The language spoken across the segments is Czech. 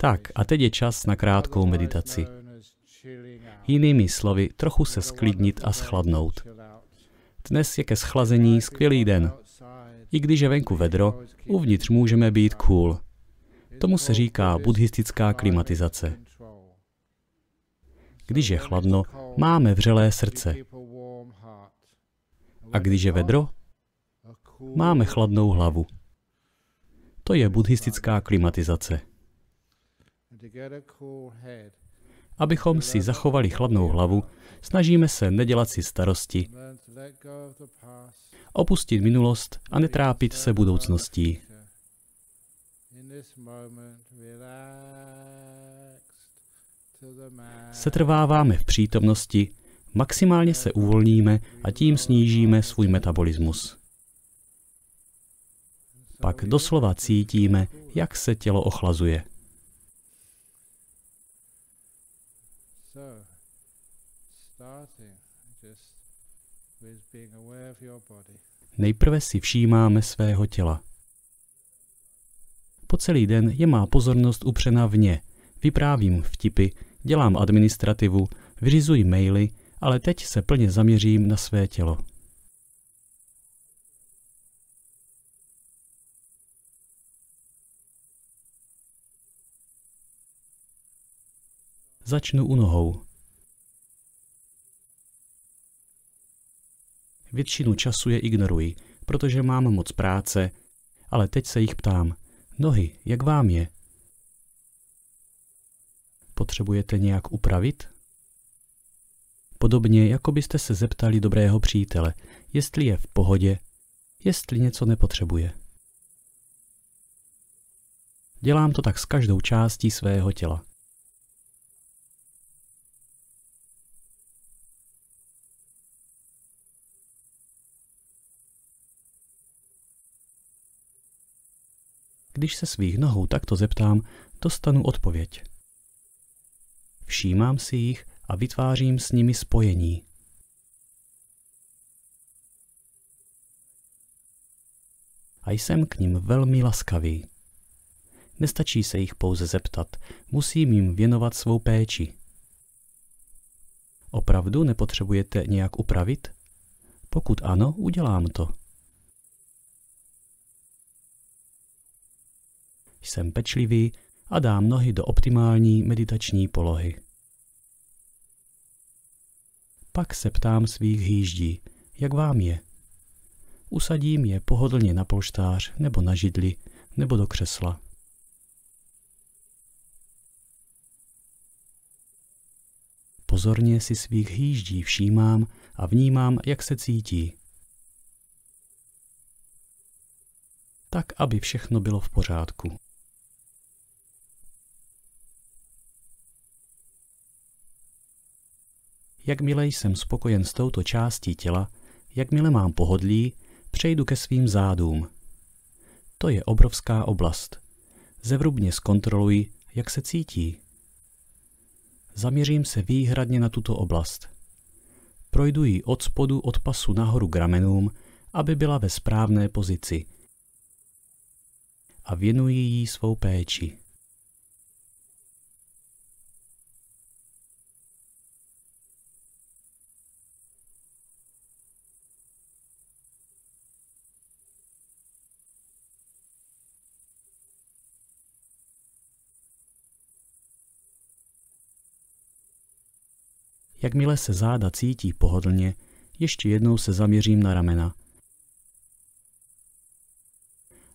Tak a teď je čas na krátkou meditaci. Jinými slovy, trochu se sklidnit a schladnout. Dnes je ke schlazení skvělý den. I když je venku vedro, uvnitř můžeme být cool. Tomu se říká buddhistická klimatizace. Když je chladno, máme vřelé srdce. A když je vedro, máme chladnou hlavu. To je buddhistická klimatizace. Abychom si zachovali chladnou hlavu, snažíme se nedělat si starosti, opustit minulost a netrápit se budoucností. Setrváváme v přítomnosti, maximálně se uvolníme a tím snížíme svůj metabolismus. Pak doslova cítíme, jak se tělo ochlazuje. Nejprve si všímáme svého těla. Po celý den je má pozornost upřena vně. Vyprávím vtipy, dělám administrativu, vyřizuji maily, ale teď se plně zaměřím na své tělo. Začnu u nohou. Většinu času je ignoruji, protože mám moc práce, ale teď se jich ptám. Nohy, jak vám je? Potřebujete nějak upravit? Podobně, jako byste se zeptali dobrého přítele, jestli je v pohodě, jestli něco nepotřebuje. Dělám to tak s každou částí svého těla. Když se svých nohou takto zeptám, dostanu odpověď. Všímám si jich a vytvářím s nimi spojení. A jsem k ním velmi laskavý. Nestačí se jich pouze zeptat, musím jim věnovat svou péči. Opravdu nepotřebujete nějak upravit? Pokud ano, udělám to. Jsem pečlivý a dám nohy do optimální meditační polohy. Pak se ptám svých hýždí, jak vám je. Usadím je pohodlně na polštář nebo na židli nebo do křesla. Pozorně si svých hýždí všímám a vnímám, jak se cítí. Tak, aby všechno bylo v pořádku. Jakmile jsem spokojen s touto částí těla, jakmile mám pohodlí, přejdu ke svým zádům. To je obrovská oblast. Zevrubně zkontroluji, jak se cítí. Zaměřím se výhradně na tuto oblast. Projdu ji od spodu od pasu nahoru k ramenům, aby byla ve správné pozici. A věnuji jí svou péči. Jakmile se záda cítí pohodlně, ještě jednou se zaměřím na ramena.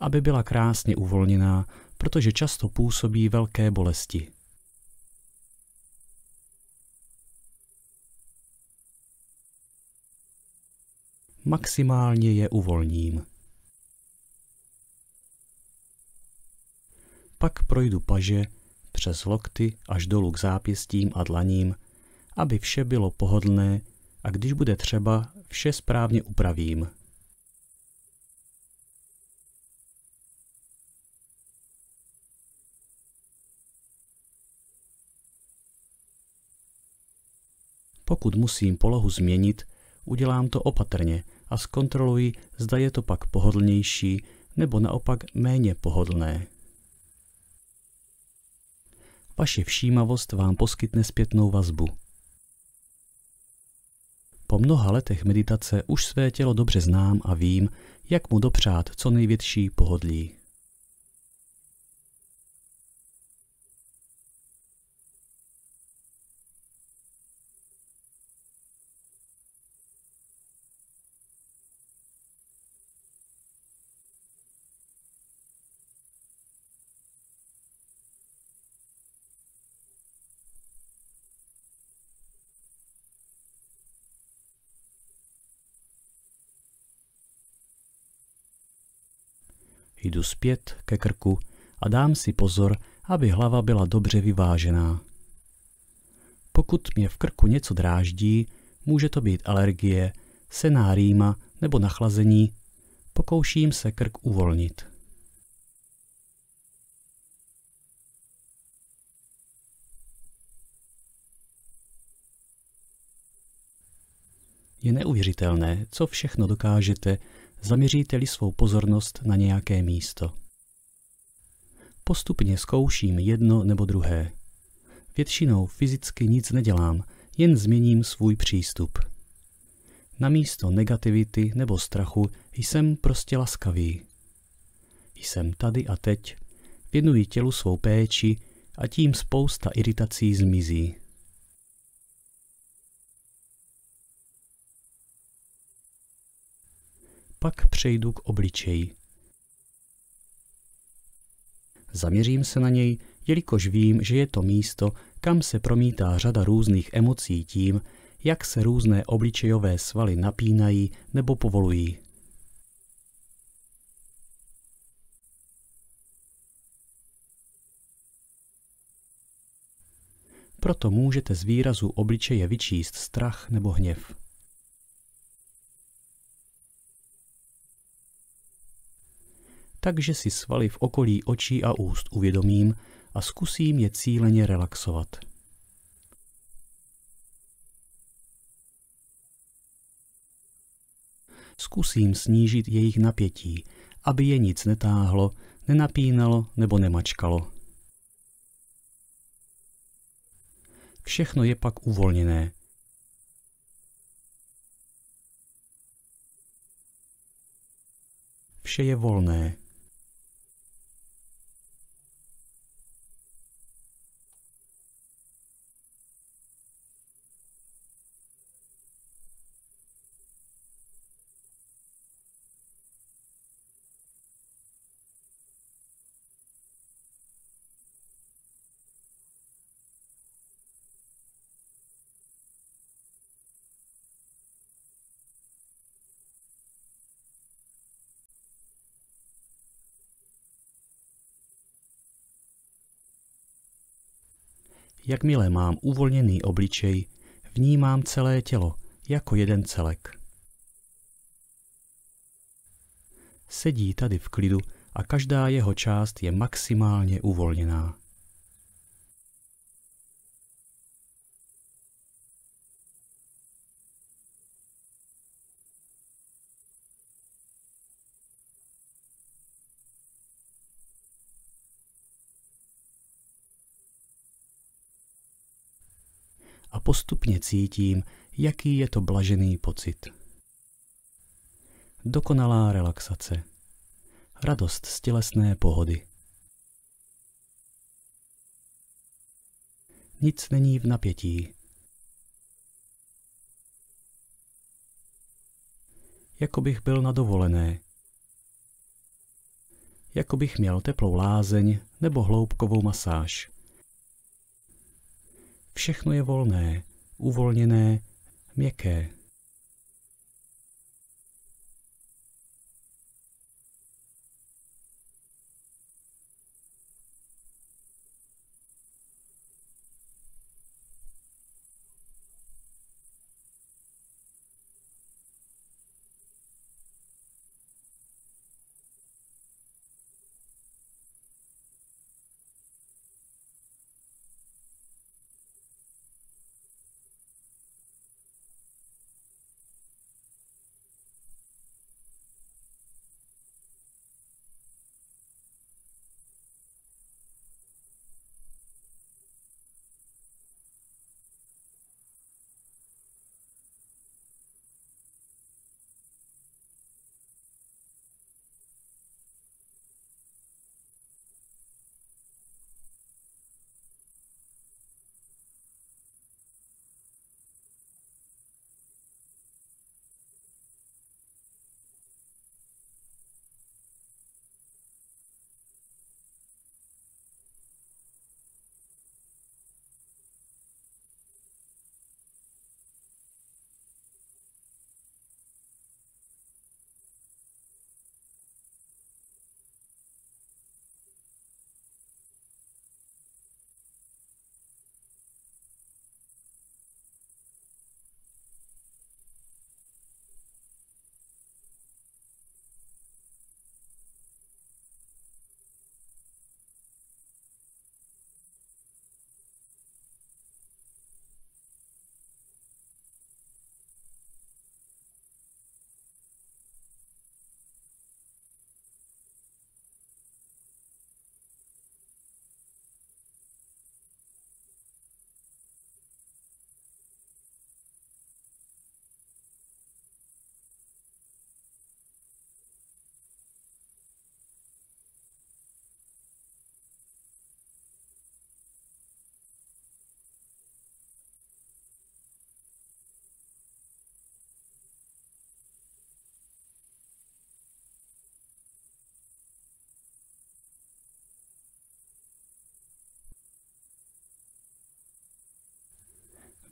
Aby byla krásně uvolněná, protože často působí velké bolesti. Maximálně je uvolním. Pak projdu paže přes lokty až dolů k zápěstím a dlaním aby vše bylo pohodlné a když bude třeba, vše správně upravím. Pokud musím polohu změnit, udělám to opatrně a zkontroluji, zda je to pak pohodlnější nebo naopak méně pohodlné. Vaše všímavost vám poskytne zpětnou vazbu. Po mnoha letech meditace už své tělo dobře znám a vím, jak mu dopřát co největší pohodlí. Jdu zpět ke krku a dám si pozor, aby hlava byla dobře vyvážená. Pokud mě v krku něco dráždí, může to být alergie, sená rýma nebo nachlazení, pokouším se krk uvolnit. Je neuvěřitelné, co všechno dokážete, zaměříte-li svou pozornost na nějaké místo. Postupně zkouším jedno nebo druhé. Většinou fyzicky nic nedělám, jen změním svůj přístup. Na místo negativity nebo strachu jsem prostě laskavý. Jsem tady a teď, věnuji tělu svou péči a tím spousta iritací zmizí. Pak přejdu k obličeji. Zaměřím se na něj, jelikož vím, že je to místo, kam se promítá řada různých emocí tím, jak se různé obličejové svaly napínají nebo povolují. Proto můžete z výrazu obličeje vyčíst strach nebo hněv. Takže si svaly v okolí očí a úst uvědomím a zkusím je cíleně relaxovat. Zkusím snížit jejich napětí, aby je nic netáhlo, nenapínalo nebo nemačkalo. Všechno je pak uvolněné. Vše je volné. Jakmile mám uvolněný obličej, vnímám celé tělo jako jeden celek. Sedí tady v klidu a každá jeho část je maximálně uvolněná. Postupně cítím, jaký je to blažený pocit. Dokonalá relaxace. Radost z tělesné pohody. Nic není v napětí. Jako bych byl na dovolené. Jako bych měl teplou lázeň nebo hloubkovou masáž. Všechno je volné, uvolněné, měkké.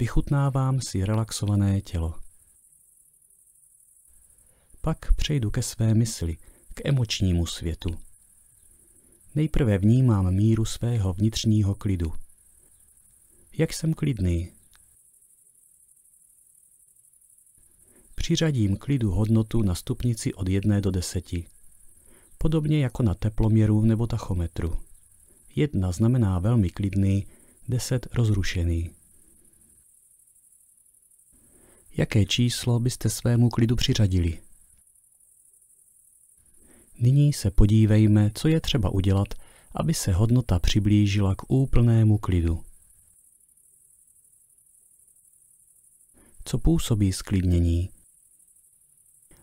Vychutnávám si relaxované tělo. Pak přejdu ke své mysli, k emočnímu světu. Nejprve vnímám míru svého vnitřního klidu. Jak jsem klidný? Přiřadím klidu hodnotu na stupnici od 1 do 10. Podobně jako na teploměru nebo tachometru. Jedna znamená velmi klidný, 10 rozrušený. Jaké číslo byste svému klidu přiřadili? Nyní se podívejme, co je třeba udělat, aby se hodnota přiblížila k úplnému klidu. Co působí sklidnění?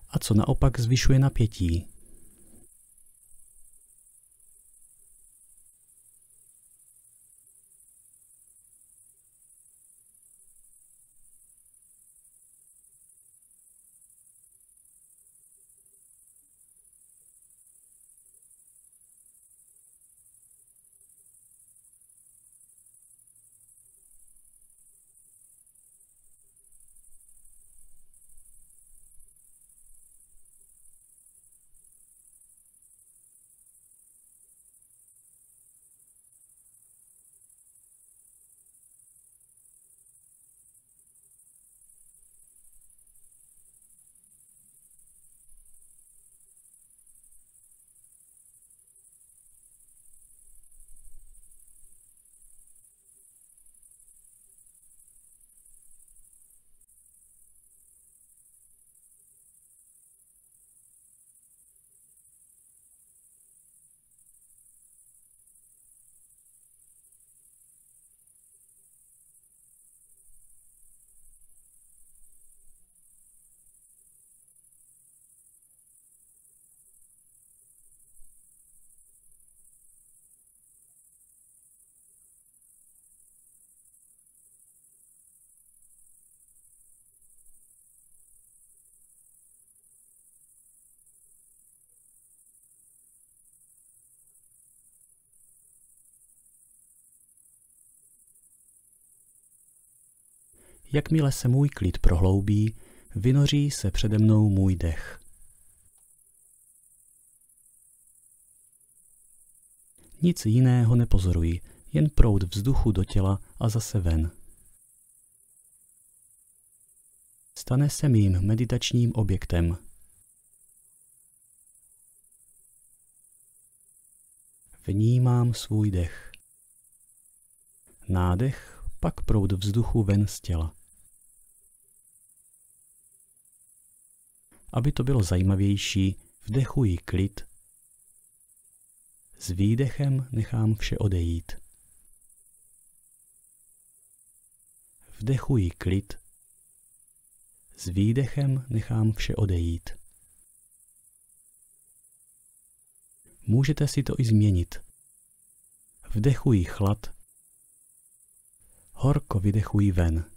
A co naopak zvyšuje napětí? Jakmile se můj klid prohloubí, vynoří se přede mnou můj dech. Nic jiného nepozoruji, jen proud vzduchu do těla a zase ven. Stane se mým meditačním objektem. Vnímám svůj dech. Nádech, pak proud vzduchu ven z těla. Aby to bylo zajímavější, vdechuji klid. S výdechem nechám vše odejít. Vdechuji klid. S výdechem nechám vše odejít. Můžete si to i změnit. Vdechuji chlad. Horko vydechuji ven.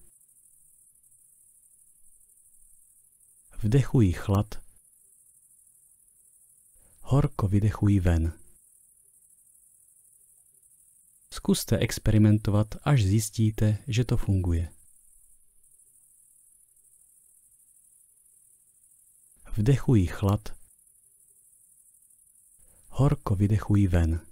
Vdechuji chlad, horko vydechuji ven. Zkuste experimentovat, až zjistíte, že to funguje. Vdechuji chlad, horko vydechuji ven.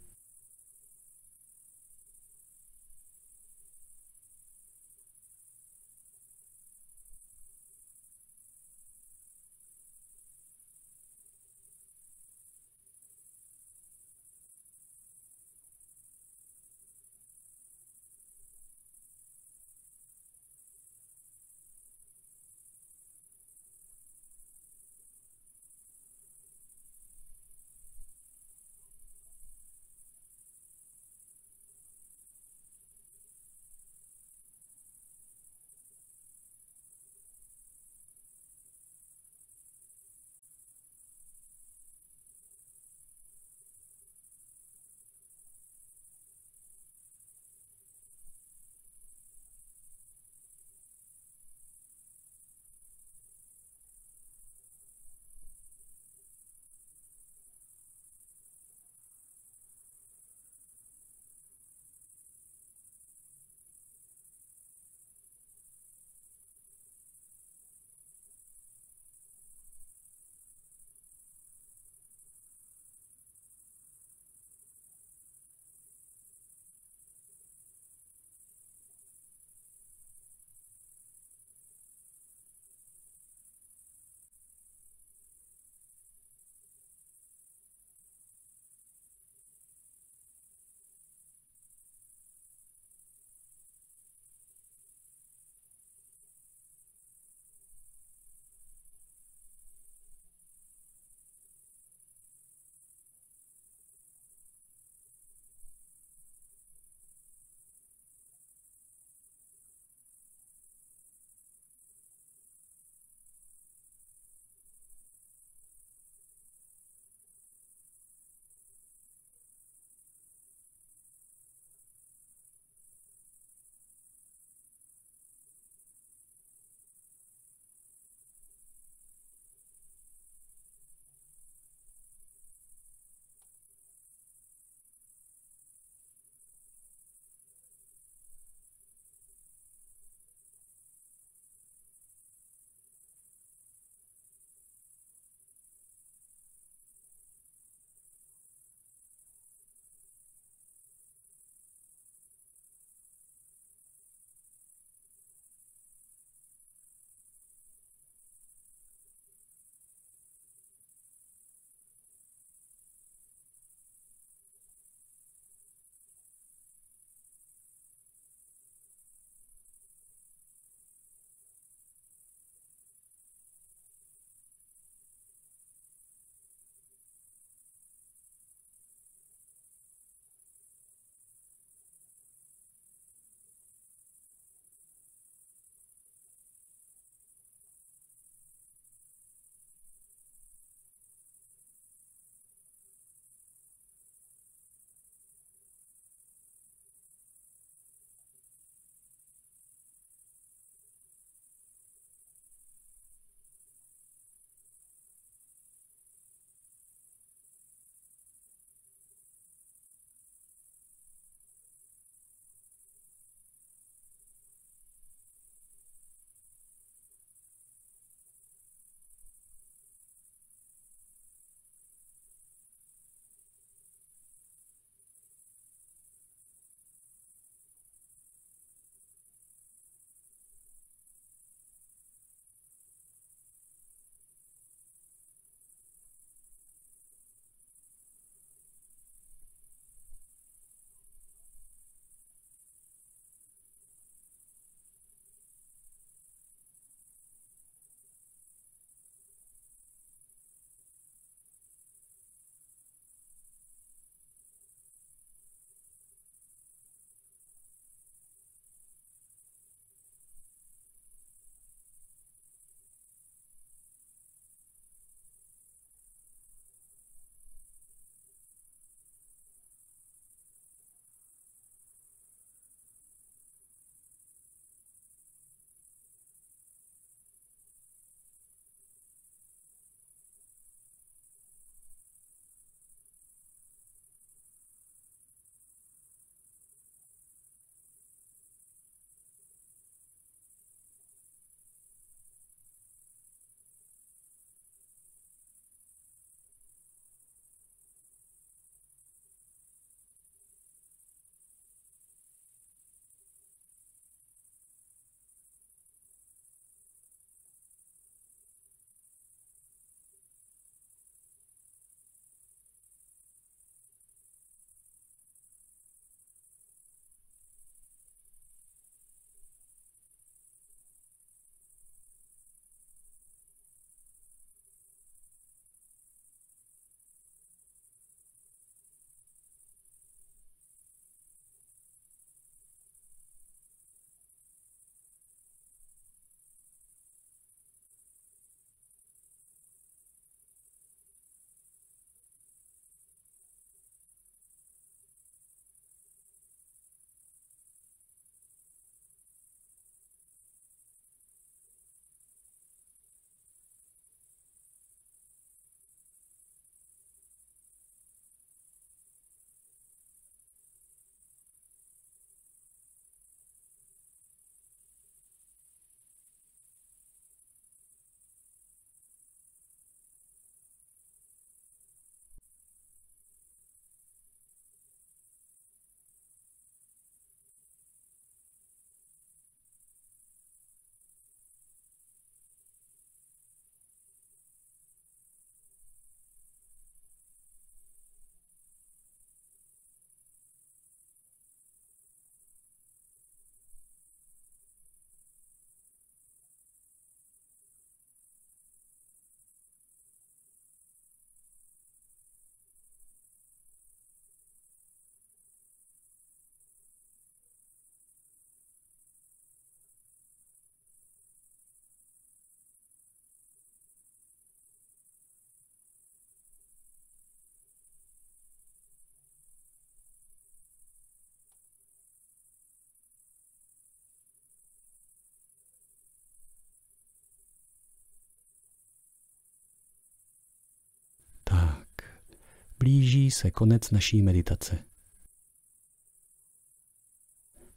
Blíží se konec naší meditace.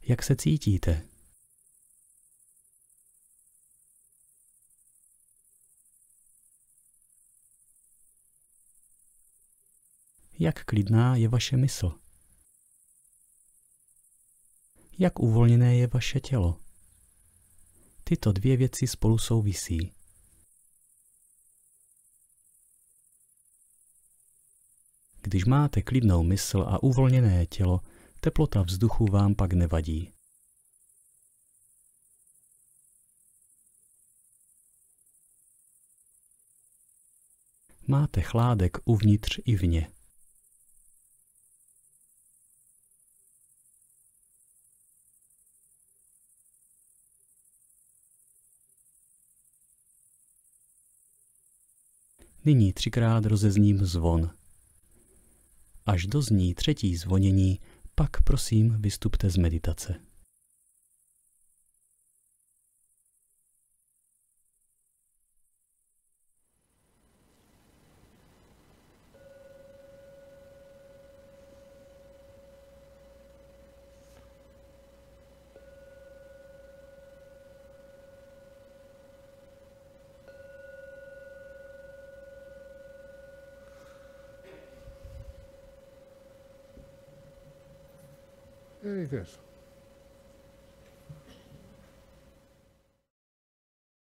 Jak se cítíte? Jak klidná je vaše mysl? Jak uvolněné je vaše tělo? Tyto dvě věci spolu souvisí. Když máte klidnou mysl a uvolněné tělo, teplota vzduchu vám pak nevadí. Máte chládek uvnitř i vně. Nyní třikrát rozezním zvon. Až dozní třetí zvonění, pak prosím vystupte z meditace.